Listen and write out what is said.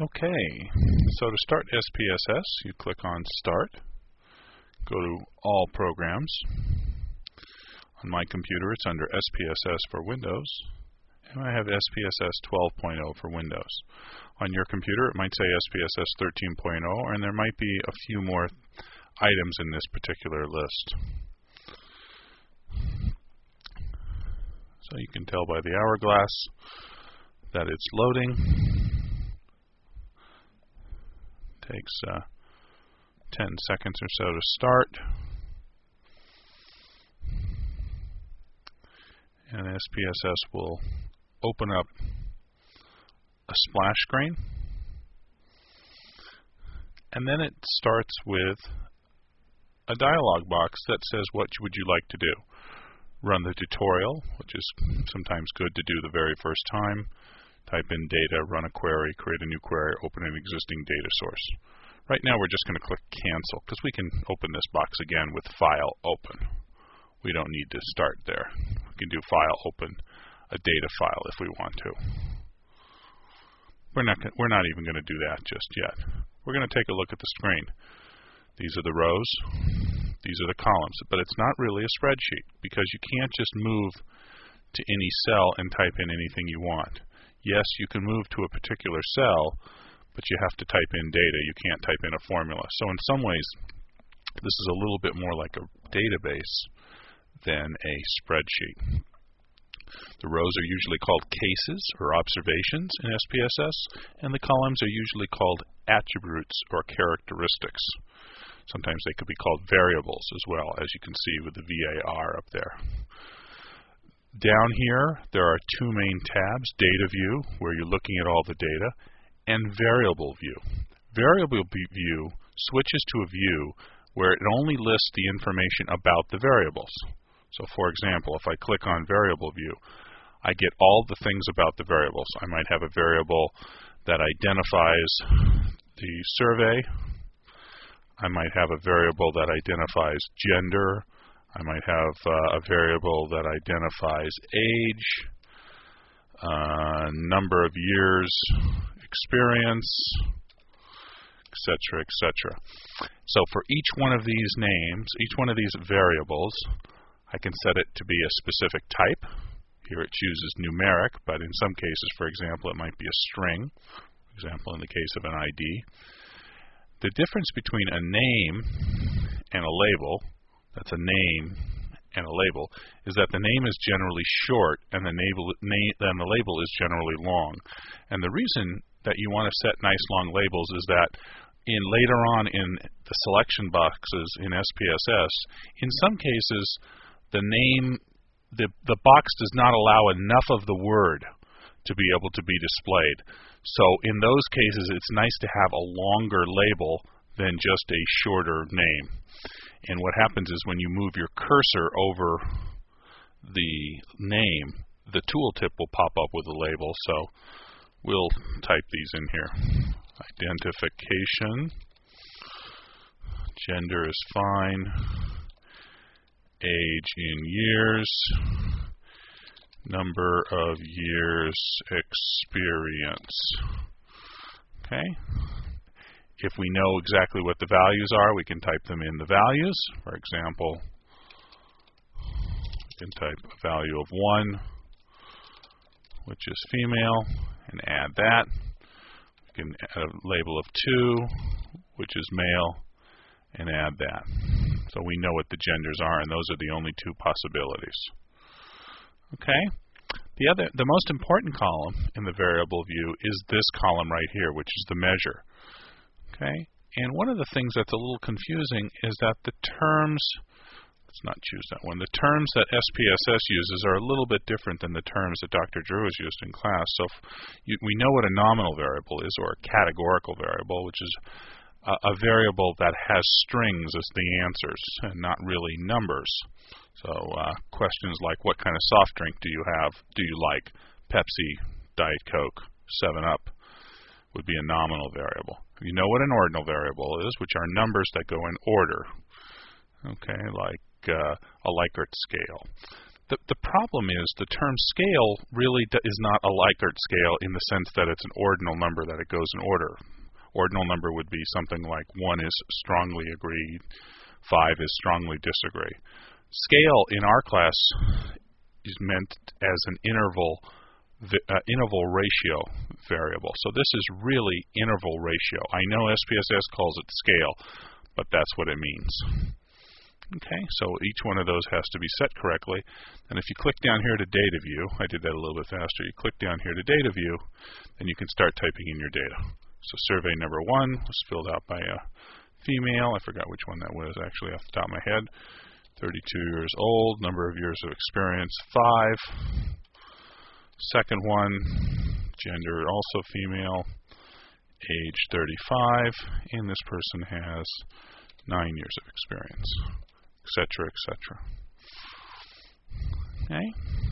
Okay, so to start SPSS, you click on Start, go to All Programs. On my computer, it's under SPSS for Windows, and I have SPSS 12.0 for Windows. On your computer, it might say SPSS 13.0, and there might be a few more items in this particular list. So you can tell by the hourglass that it's loading takes uh, 10 seconds or so to start. And SPSS will open up a splash screen. And then it starts with a dialog box that says what would you like to do. Run the tutorial, which is sometimes good to do the very first time type in data, run a query, create a new query, open an existing data source. Right now we're just going to click cancel because we can open this box again with file open. We don't need to start there. We can do file open a data file if we want to. We're not, we're not even going to do that just yet. We're going to take a look at the screen. These are the rows, these are the columns, but it's not really a spreadsheet because you can't just move to any cell and type in anything you want yes, you can move to a particular cell, but you have to type in data. You can't type in a formula. So in some ways, this is a little bit more like a database than a spreadsheet. The rows are usually called cases or observations in SPSS, and the columns are usually called attributes or characteristics. Sometimes they could be called variables as well, as you can see with the VAR up there. Down here, there are two main tabs, Data View, where you're looking at all the data, and Variable View. Variable View switches to a view where it only lists the information about the variables. So for example, if I click on Variable View, I get all the things about the variables. I might have a variable that identifies the survey. I might have a variable that identifies gender, I might have uh, a variable that identifies age, uh, number of years experience, etc., etc. So for each one of these names, each one of these variables, I can set it to be a specific type. Here it chooses numeric, but in some cases, for example, it might be a string. For example, in the case of an ID. The difference between a name and a label that's a name and a label, is that the name is generally short and the, label, and the label is generally long. And the reason that you want to set nice long labels is that in later on in the selection boxes in SPSS, in some cases, the name, the, the box does not allow enough of the word to be able to be displayed. So in those cases, it's nice to have a longer label than just a shorter name. And what happens is when you move your cursor over the name, the tooltip will pop up with a label. So we'll type these in here. Identification. Gender is fine. Age in years. Number of years experience. Okay. If we know exactly what the values are, we can type them in the values. For example, we can type a value of 1, which is female, and add that. We can add a label of 2, which is male, and add that. So we know what the genders are, and those are the only two possibilities. Okay? The other, the most important column in the variable view is this column right here, which is the measure. Okay? And one of the things that's a little confusing is that the terms, let's not choose that one, the terms that SPSS uses are a little bit different than the terms that Dr. Drew has used in class. So you, we know what a nominal variable is, or a categorical variable, which is a, a variable that has strings as the answers and not really numbers. So uh, questions like what kind of soft drink do you have? Do you like Pepsi, Diet Coke, 7 Up? Would be a nominal variable. You know what an ordinal variable is, which are numbers that go in order. Okay, like uh, a Likert scale. the, the problem is the term scale really is not a Likert scale in the sense that it's an ordinal number, that it goes in order. Ordinal number would be something like 1 is strongly agreed, 5 is strongly disagree. Scale in our class is meant as an interval uh, interval ratio variable. So this is really interval ratio. I know SPSS calls it scale, but that's what it means. Okay, so each one of those has to be set correctly. And if you click down here to data view, I did that a little bit faster. You click down here to data view, then you can start typing in your data. So survey number one was filled out by a female. I forgot which one that was actually off the top of my head. 32 years old, number of years of experience, five. Second one, gender also female, age 35, and this person has nine years of experience etc., etc. Okay?